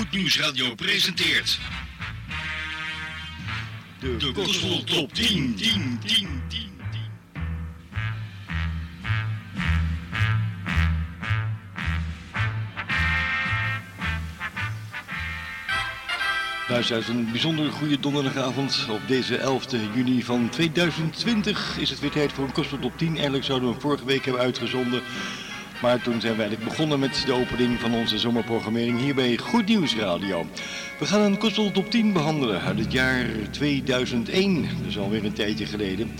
Goed Nieuws Radio presenteert De, de Top 10, 10, 10, 10, 10. Luisteraars, een bijzonder goede donderdagavond. Op deze 11 juni van 2020 is het weer tijd voor een Gospel Top 10. Eigenlijk zouden we hem vorige week hebben uitgezonden. Maar toen zijn we eigenlijk begonnen met de opening van onze zomerprogrammering hier bij Goed Nieuws Radio. We gaan een Gospel Top 10 behandelen uit het jaar 2001. Dat is alweer een tijdje geleden.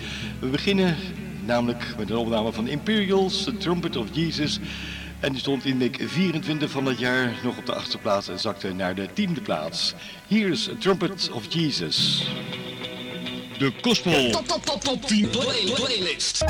We beginnen namelijk met een opname van Imperials, The Trumpet of Jesus. En die stond in week 24 van dat jaar nog op de achterplaats en zakte naar de tiende plaats. Hier is A Trumpet of Jesus. De Gospel Top, top, top, top 10 play, playlist.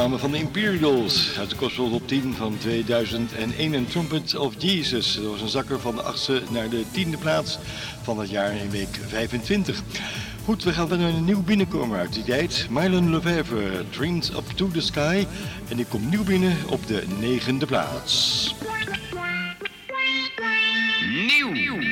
opname van de Imperials uit de kost op 10 van 2001 en Trumpet of Jesus. Dat was een zakker van de 8e naar de 10e plaats van het jaar in week 25. Goed, we gaan weer naar een nieuw binnenkomer uit die tijd. Mylon Lefevre, Dreams Up to the Sky. En ik kom nieuw binnen op de 9e plaats. Nieuw.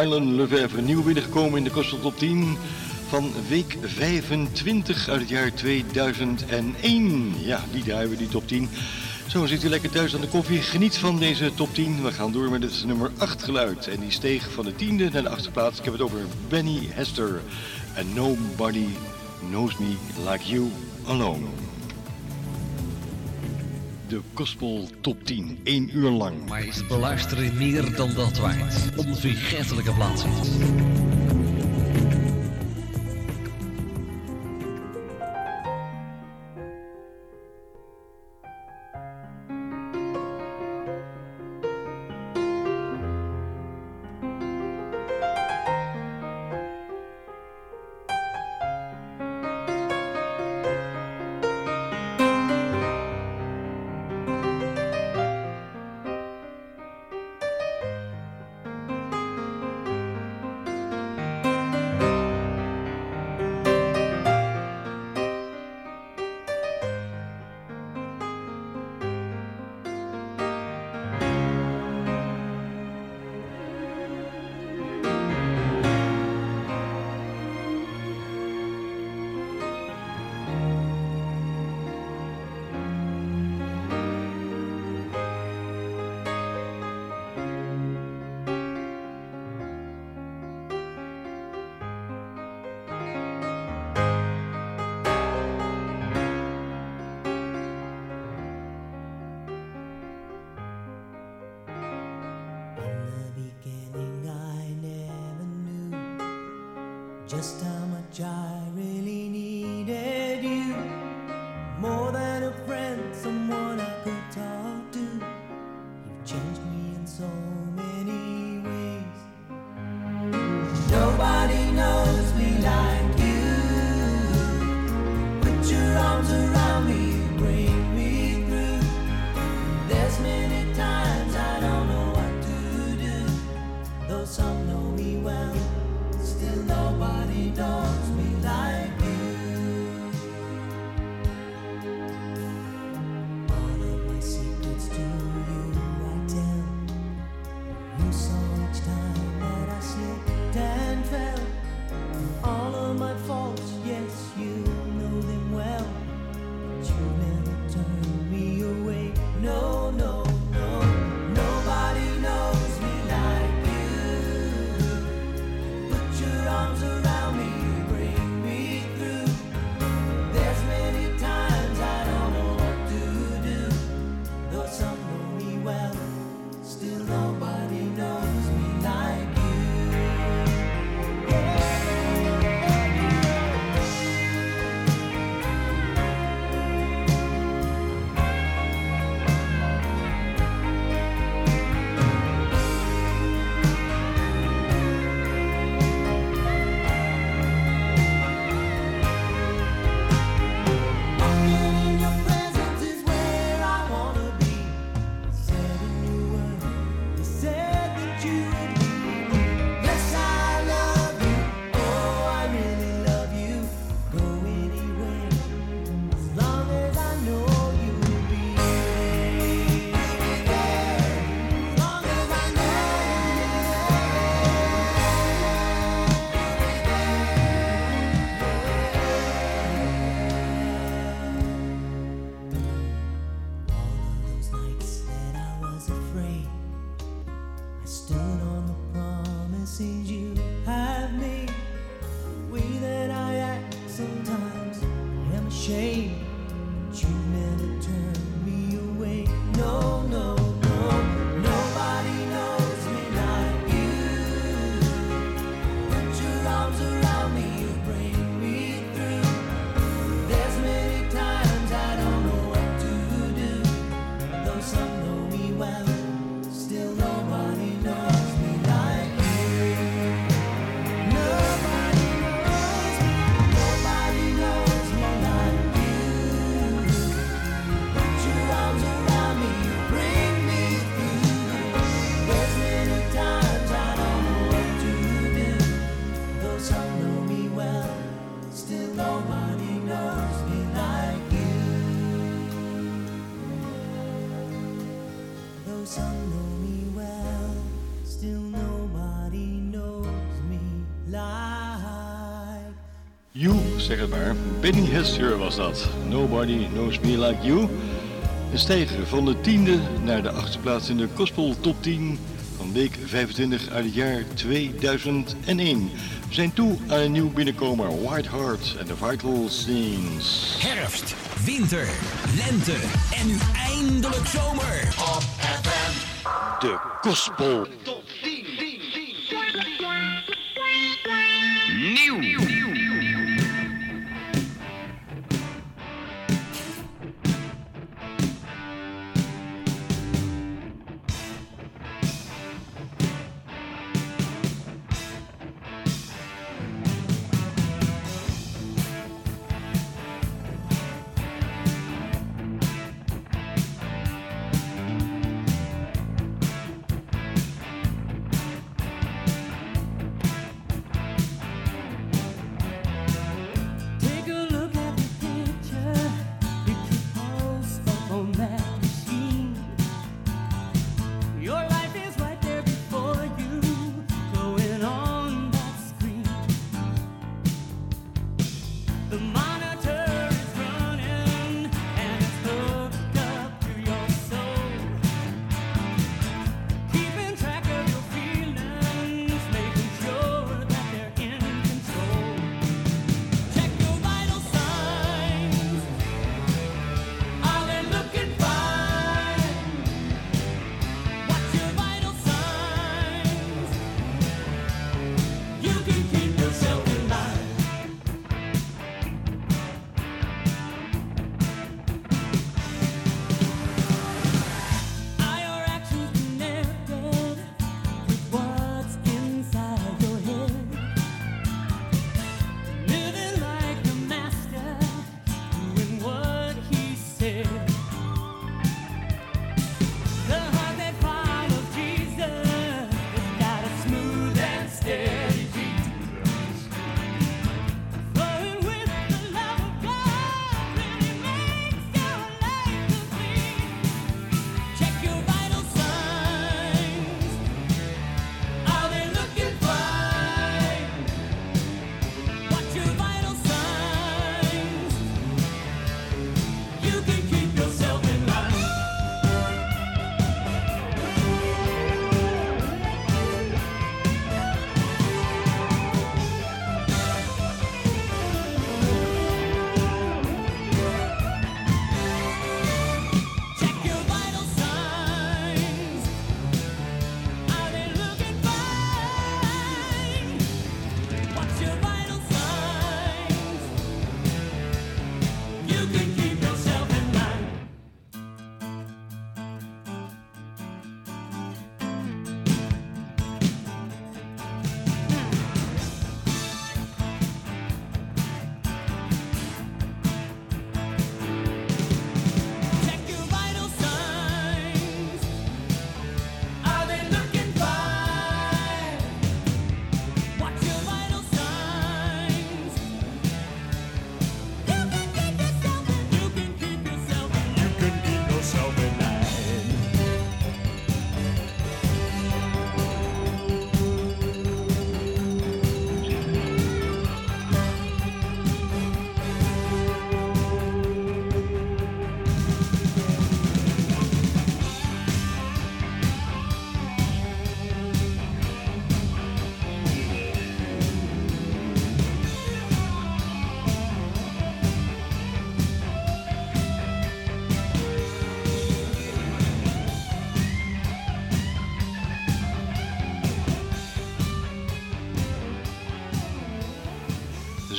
Marlon vernieuwd nieuw binnengekomen in de Kostel Top 10 van week 25 uit het jaar 2001. Ja, die draaien we, die top 10. Zo zit u lekker thuis aan de koffie. Geniet van deze top 10. We gaan door met het nummer 8 geluid. En die steeg van de tiende naar de achterplaats. Ik heb het over Benny Hester. And nobody knows me like you alone de Gospel Top 10. 1 uur lang. Maar is beluisteren meer dan dat waard? Onvergetelijke plaatsen. my fault. Benny Hester was dat. Nobody Knows Me Like You. Een stijger van de tiende naar de achtste plaats in de Gospel Top 10 van week 25 uit het jaar 2001. We zijn toe aan een nieuw binnenkomer, White Heart en de Vital Scenes. Herfst, winter, lente en nu eindelijk zomer. Op FM. De Gospel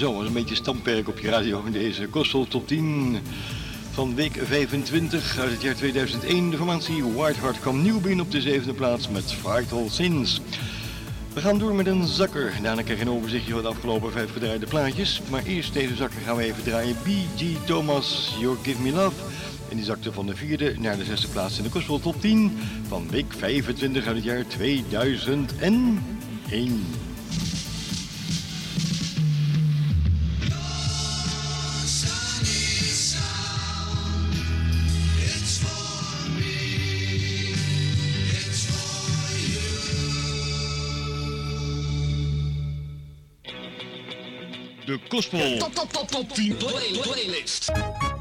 Zo, was een beetje stamperk op je radio in deze Gospel Top 10 van week 25 uit het jaar 2001. De formatie White Heart kwam nieuw binnen op de zevende plaats met Vital Sins. We gaan door met een zakker. Daarna krijg je een overzichtje van de afgelopen vijf gedraaide plaatjes. Maar eerst deze zakker gaan we even draaien. B.G. Thomas, You Give Me Love. En die zakte van de vierde naar de zesde plaats in de Gospel Top 10 van week 25 uit het jaar 2001. Gospel. Top, top, top, top 10 play- playlist.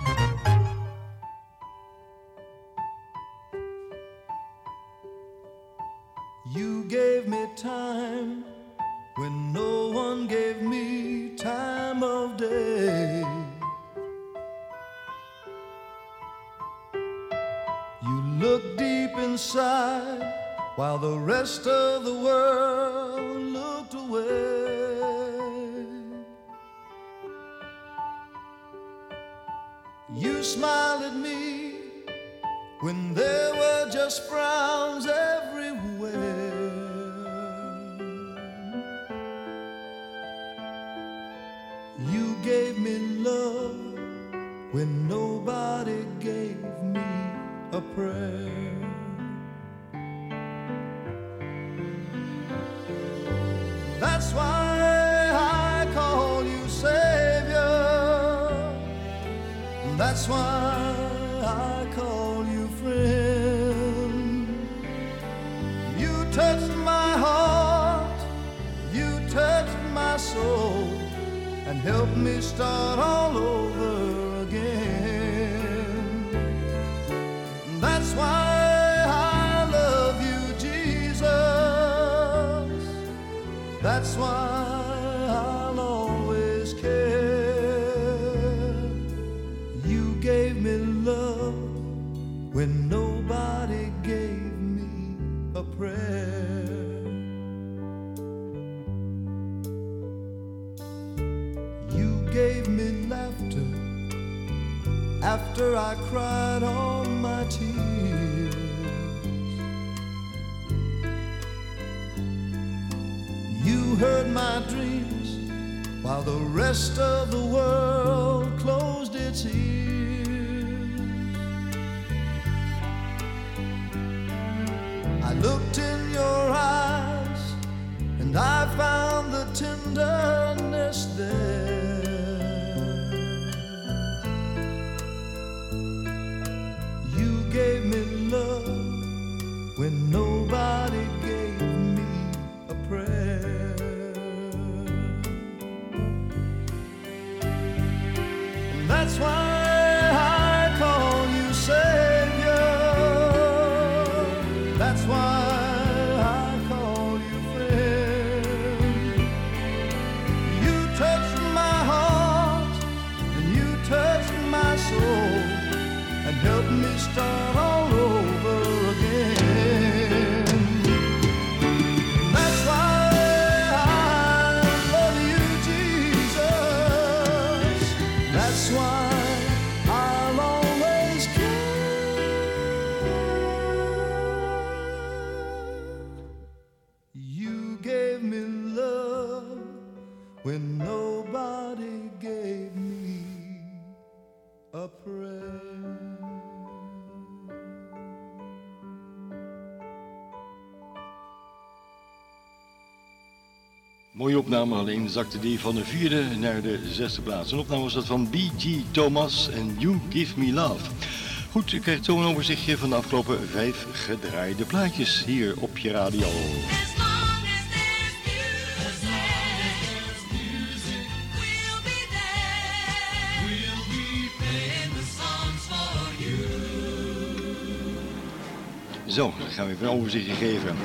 Mooie opname, alleen zakte die van de vierde naar de zesde plaats. Een opname was dat van B.G. Thomas en You Give Me Love. Goed, u krijgt zo een overzichtje van de afgelopen vijf gedraaide plaatjes hier op je radio. Zo, dan gaan we even een overzichtje geven.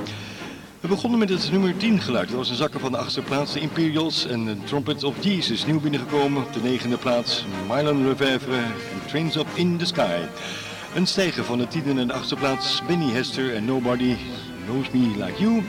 We begonnen met het nummer 10 geluid. Dat was een zakker van de achtste plaats, de Imperials en de Trumpet of Jesus. Nieuw binnengekomen op de negende plaats, Mylon Lefevre en Trains Up in the Sky. Een stijger van de tiende en de achtste plaats, Benny Hester en Nobody Knows Me Like You.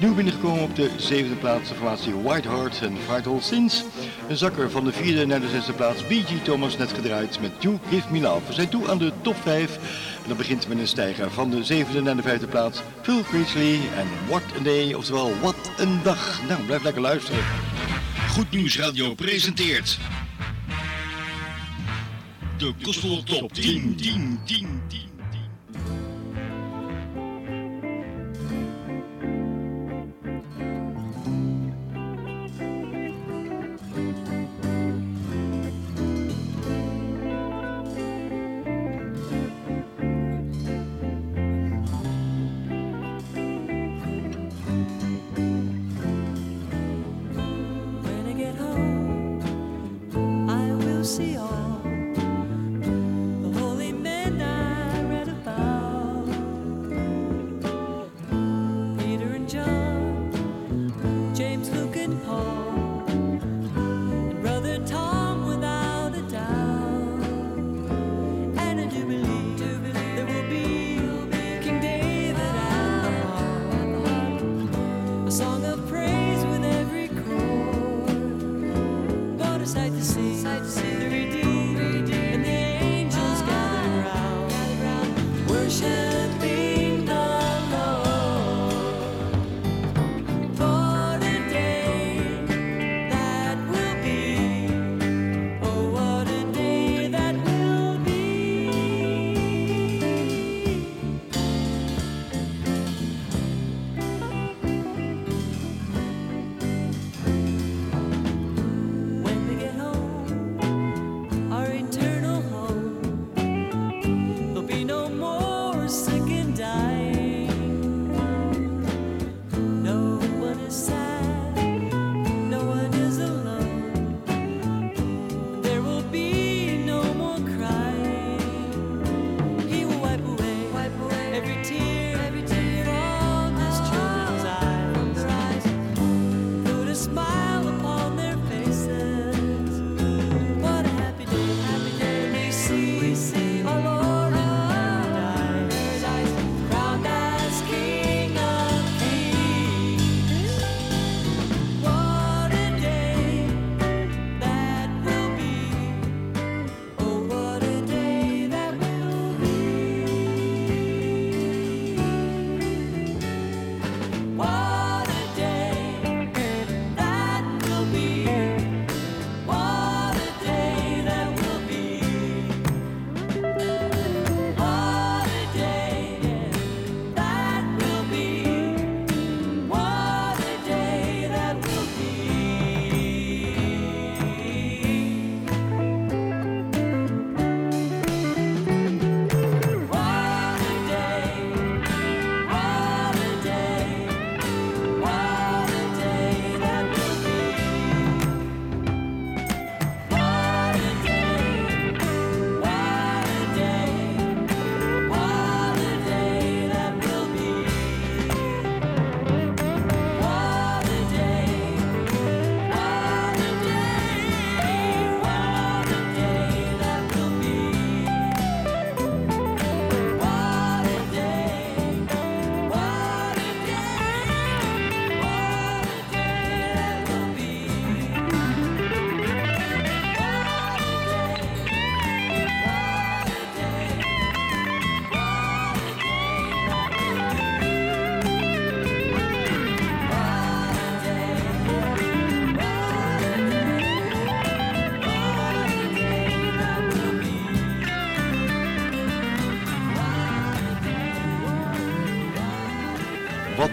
Nieuw binnengekomen op de zevende plaats, de formatie White Heart en Fight All Sins. Een zakker van de vierde naar de zesde plaats, B.G. Thomas net gedraaid met You Give Me Love. We zijn toe aan de top 5. Dat begint met een stijger van de zevende naar de vijfde plaats. Phil Creasley en What a Day, oftewel Wat een Dag. Nou, blijf lekker luisteren. Goed Nieuws Radio presenteert... De Gospel Top 10, 10, 10, 10.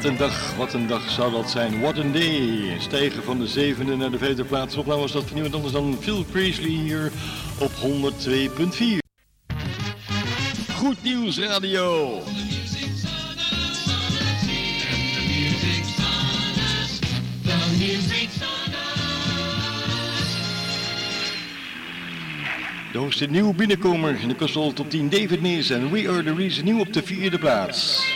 Wat een dag, wat een dag zou dat zijn. What a day. Stijgen van de zevende naar de vijfde plaats. Opname was dat van niemand anders dan Phil Priestley hier op 102.4. Goed nieuws radio. De hoogste nieuwe binnenkomer in de console top 10, David Nees en We Are The Reason, nieuw op de vierde plaats.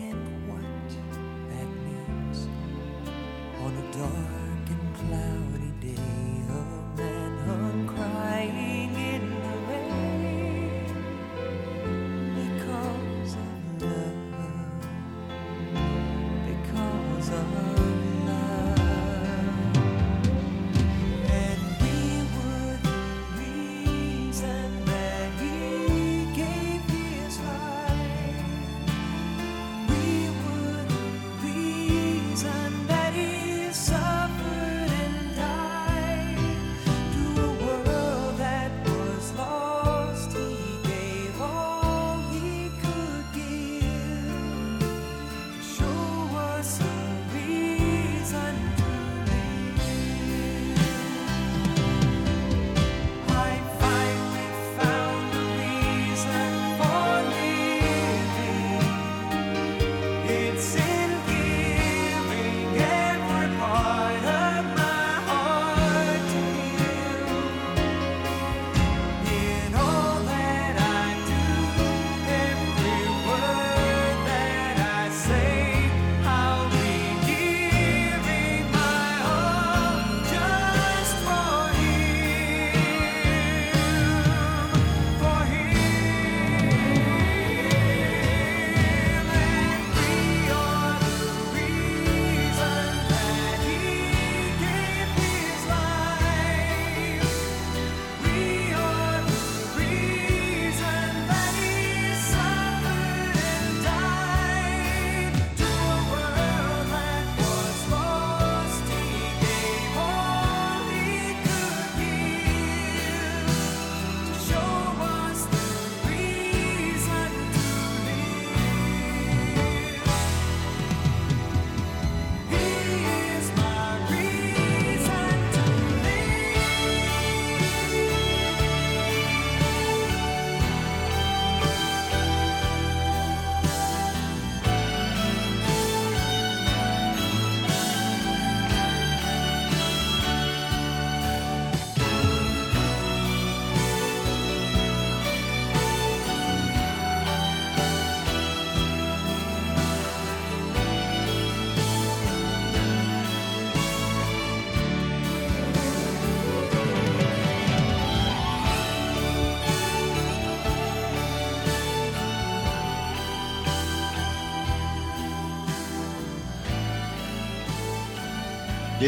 end.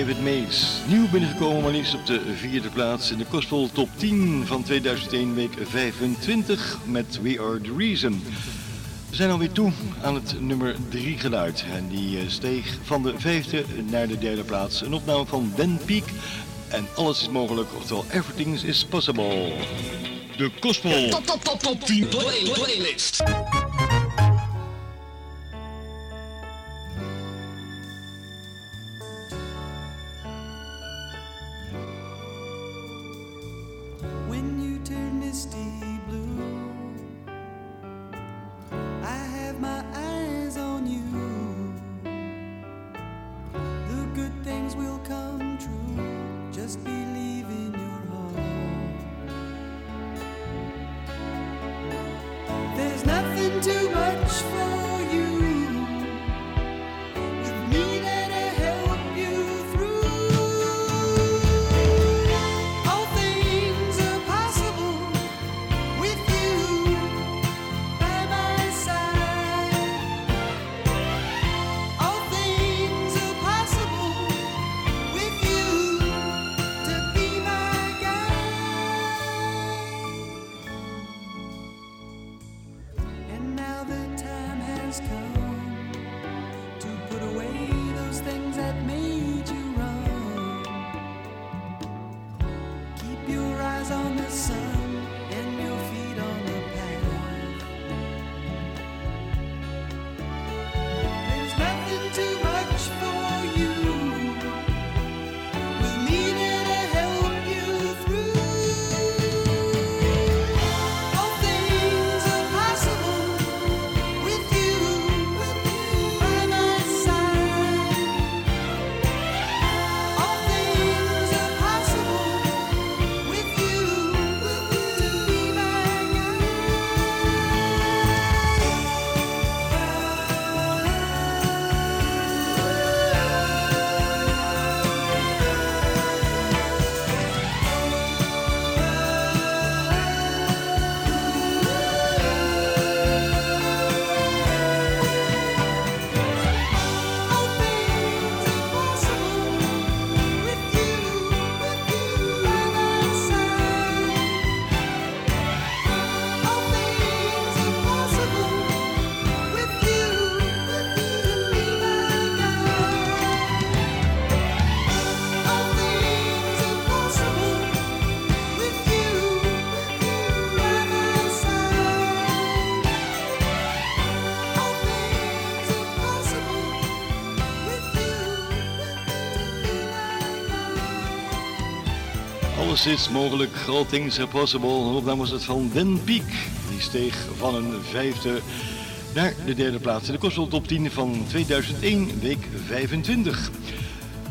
David Mays. Nieuw binnengekomen, maar liefst op de vierde plaats in de Gospel Top 10 van 2001, week 25 met We Are The Reason. We zijn alweer toe aan het nummer 3 geluid. En die eh, steeg van de vijfde naar de derde plaats. Een opname van Dan Peak. En alles is mogelijk, oftewel everything is possible. De Gospel Top Top Top Top 10 play- Playlist. Is mogelijk, all things are possible. Opname was het van Dan Peak. Die steeg van een vijfde naar de derde plaats in de Gospel Top 10 van 2001, week 25.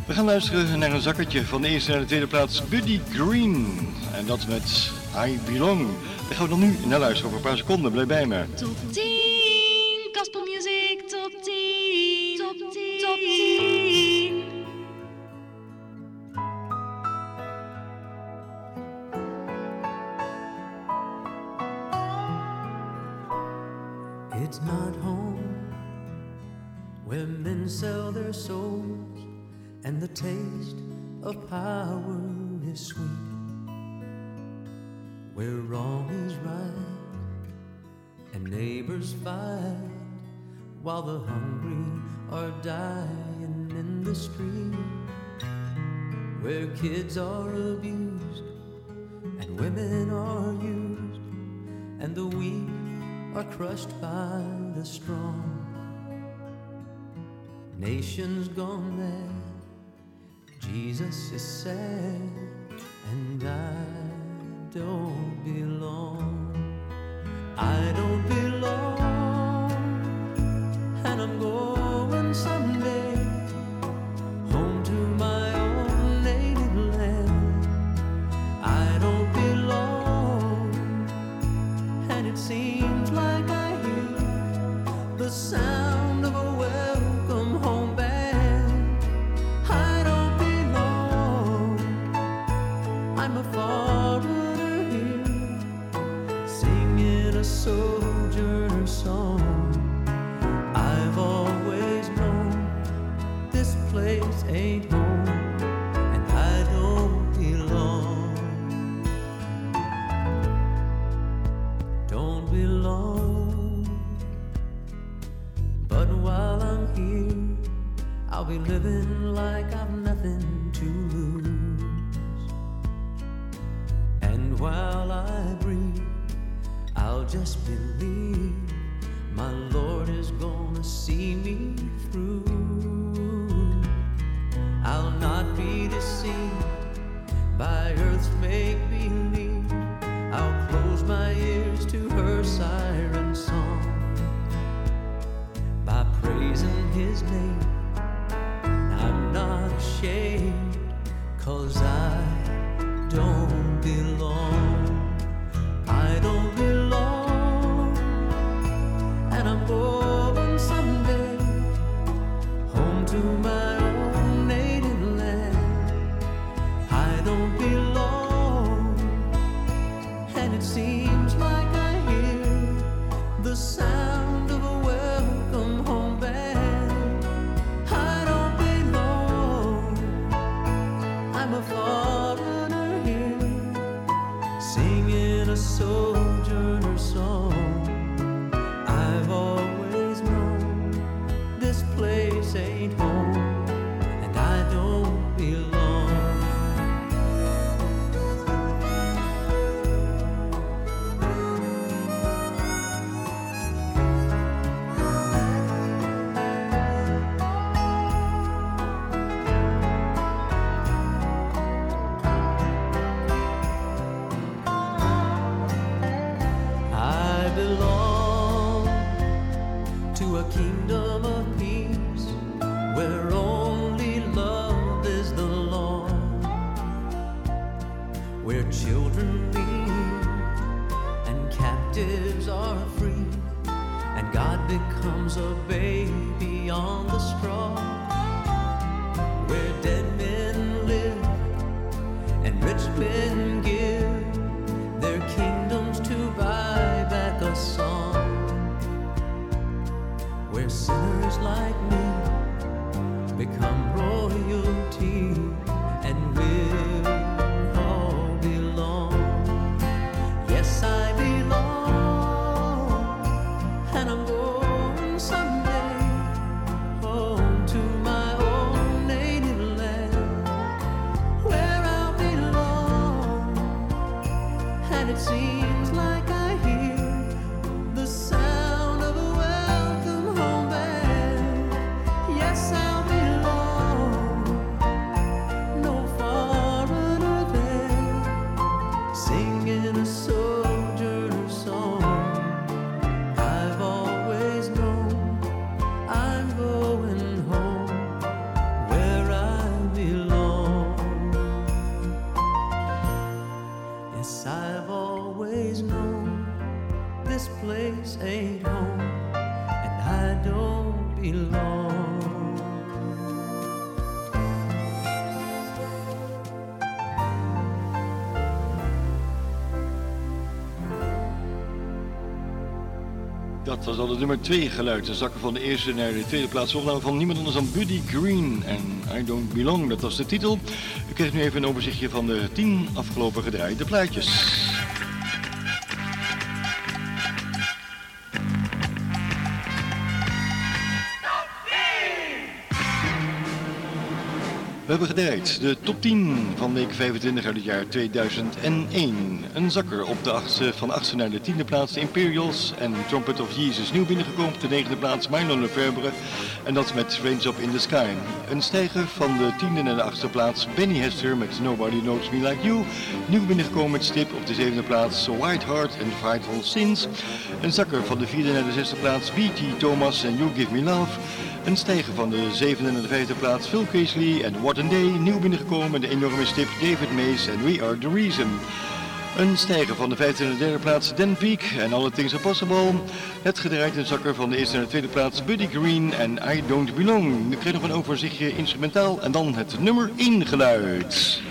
We gaan luisteren naar een zakkertje van de eerste naar de tweede plaats, Buddy Green. En dat met I Belong. Daar gaan we dan nu naar luisteren over een paar seconden. Blijf bij me. Top 10 while the hungry are dying in the street. Where kids are abused and women are used and the weak are crushed by the strong. Nations gone mad, Jesus is sad, and I don't belong. I don't belong, was al het nummer 2 geluid. De zakken van de eerste naar de tweede plaats. Opname van niemand anders dan Buddy Green en I Don't Belong. Dat was de titel. U krijgt nu even een overzichtje van de 10 afgelopen gedraaide plaatjes. Hebben gedraaid de top 10 van week 25 uit het jaar 2001. Een zakker op de achtste, van de achtste naar de tiende plaats, Imperials en Trumpet of Jesus. Nieuw binnengekomen op de negende plaats, Milo Lefebvre. En dat met Range Up in the Sky. Een stijger van de tiende naar de achtste plaats, Benny Hester met Nobody Knows Me Like You. Nieuw binnengekomen met stip op de zevende plaats, White Heart and Frightful Sins. Een zakker van de vierde naar de zesde plaats, B.T. Thomas en You Give Me Love. Een stijger van de zevende naar de vijfde plaats, Phil Casely en What a Day. Nieuw binnengekomen de enorme stip, David Mays en We Are The Reason. Een stijger van de vijfde naar de plaats, Dan Peak en All Things Are Possible. Het gedraaid zakker van de eerste naar de tweede plaats, Buddy Green en I Don't Belong. Krijg je nog een overzichtje instrumentaal en dan het nummer 1 geluid.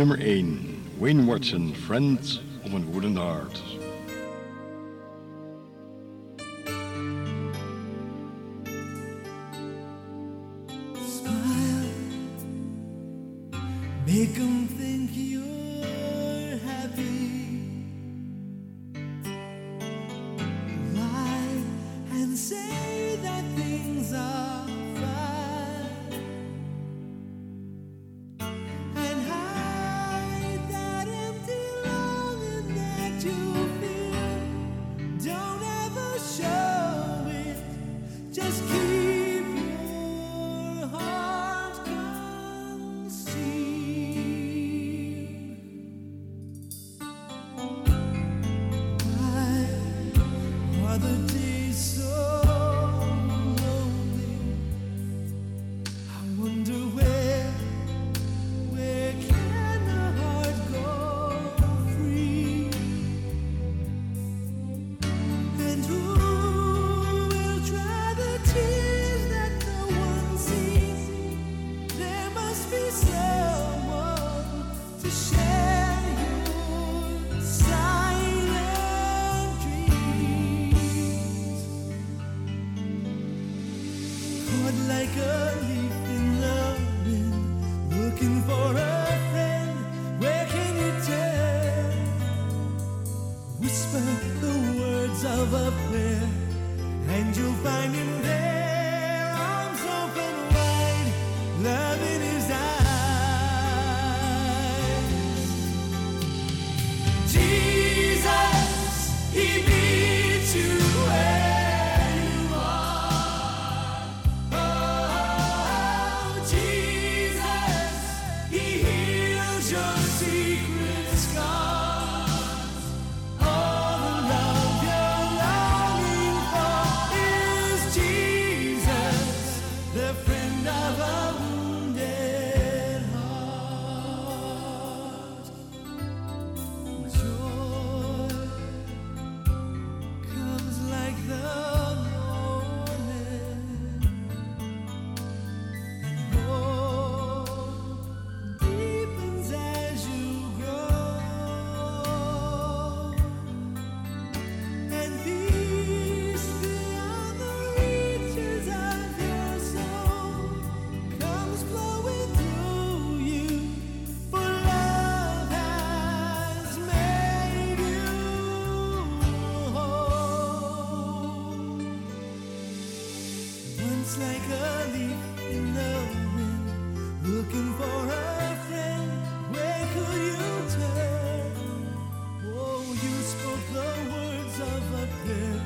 Nummer 1. Wayne Watson, Friends of a Wooden Heart. dance like a leaf in the wind, looking for a friend. Where could you turn? Oh, you spoke the words of a prayer.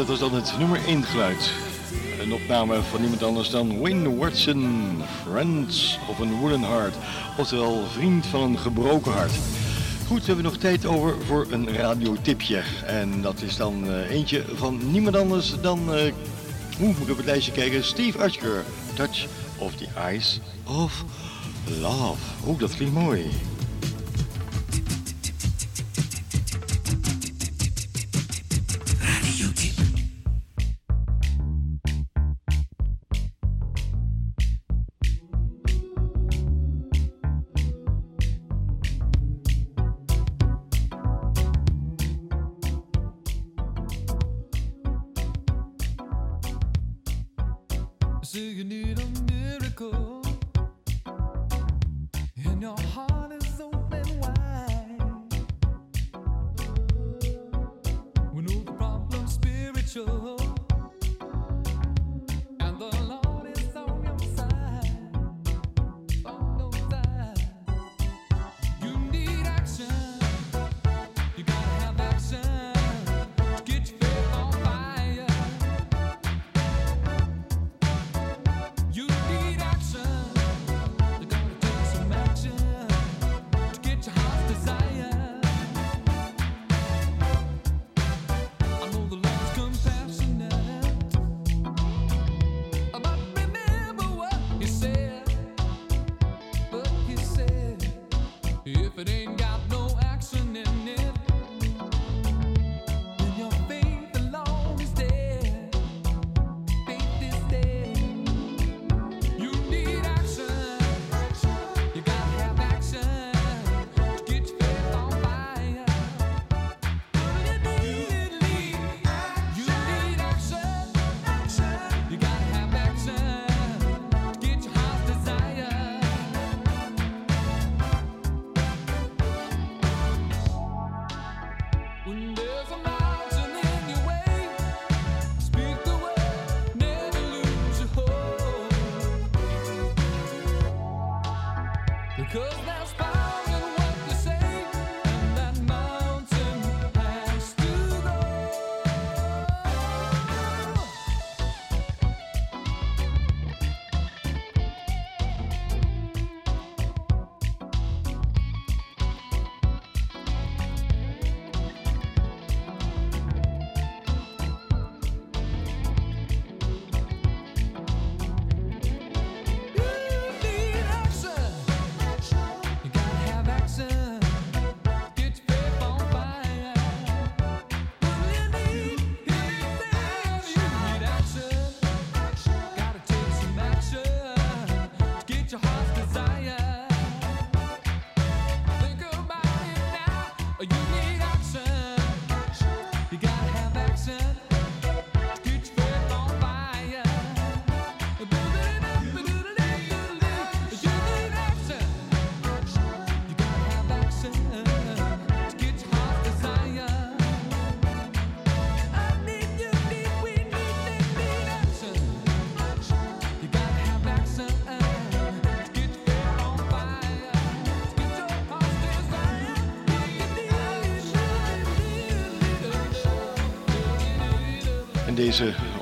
Dat was dan het nummer 1 geluid. Een opname van niemand anders dan Wayne Watson, Friends of a Wooden Heart. Oftewel, vriend van een gebroken hart. Goed, we hebben nog tijd over voor een radiotipje. En dat is dan eh, eentje van niemand anders dan, uh, hoe moet ik op het lijstje kijken, Steve Archer. Touch of the Eyes of Love. Oeh, dat klinkt mooi.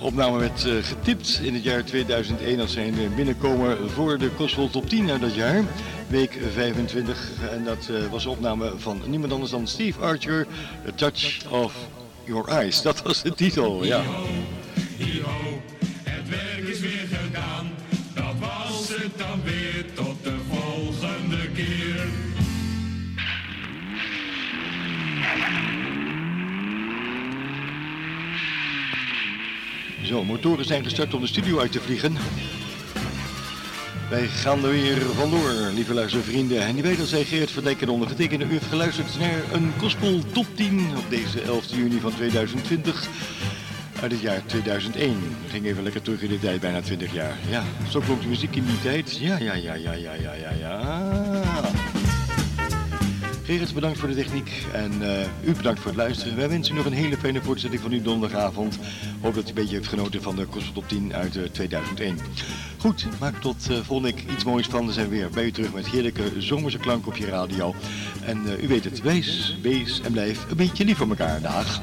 Opname werd uh, getipt in het jaar 2001 als zijn binnenkomen voor de Gospel Top 10 uit dat jaar. Week 25. En dat was een opname van niemand anders dan Steve Archer, The Touch of Your Eyes. Dat was de titel, ja. Motoren zijn gestart om de studio uit te vliegen. Wij gaan er weer vandoor, lieve luistervrienden. En die weet dat zij Geert Verdijk en ondergetekende. U heeft geluisterd naar een Gospel Top 10 op deze 11 juni van 2020. Uit het jaar 2001. We gingen even lekker terug in de tijd, bijna 20 jaar. Ja, zo klonk de muziek in die tijd. Ja, ja, ja, ja, ja, ja, ja, ja. Gerrit, bedankt voor de techniek en uh, u bedankt voor het luisteren. Wij wensen u nog een hele fijne voortzetting van uw donderdagavond. Hoop dat u een beetje heeft genoten van de Kost Top 10 uit uh, 2001. Goed, maak tot uh, volgende week iets moois van. Dan zijn we weer bij u terug met heerlijke zomerse klank op je radio. En u weet het, wees, wees en blijf een beetje lief voor elkaar. Dag.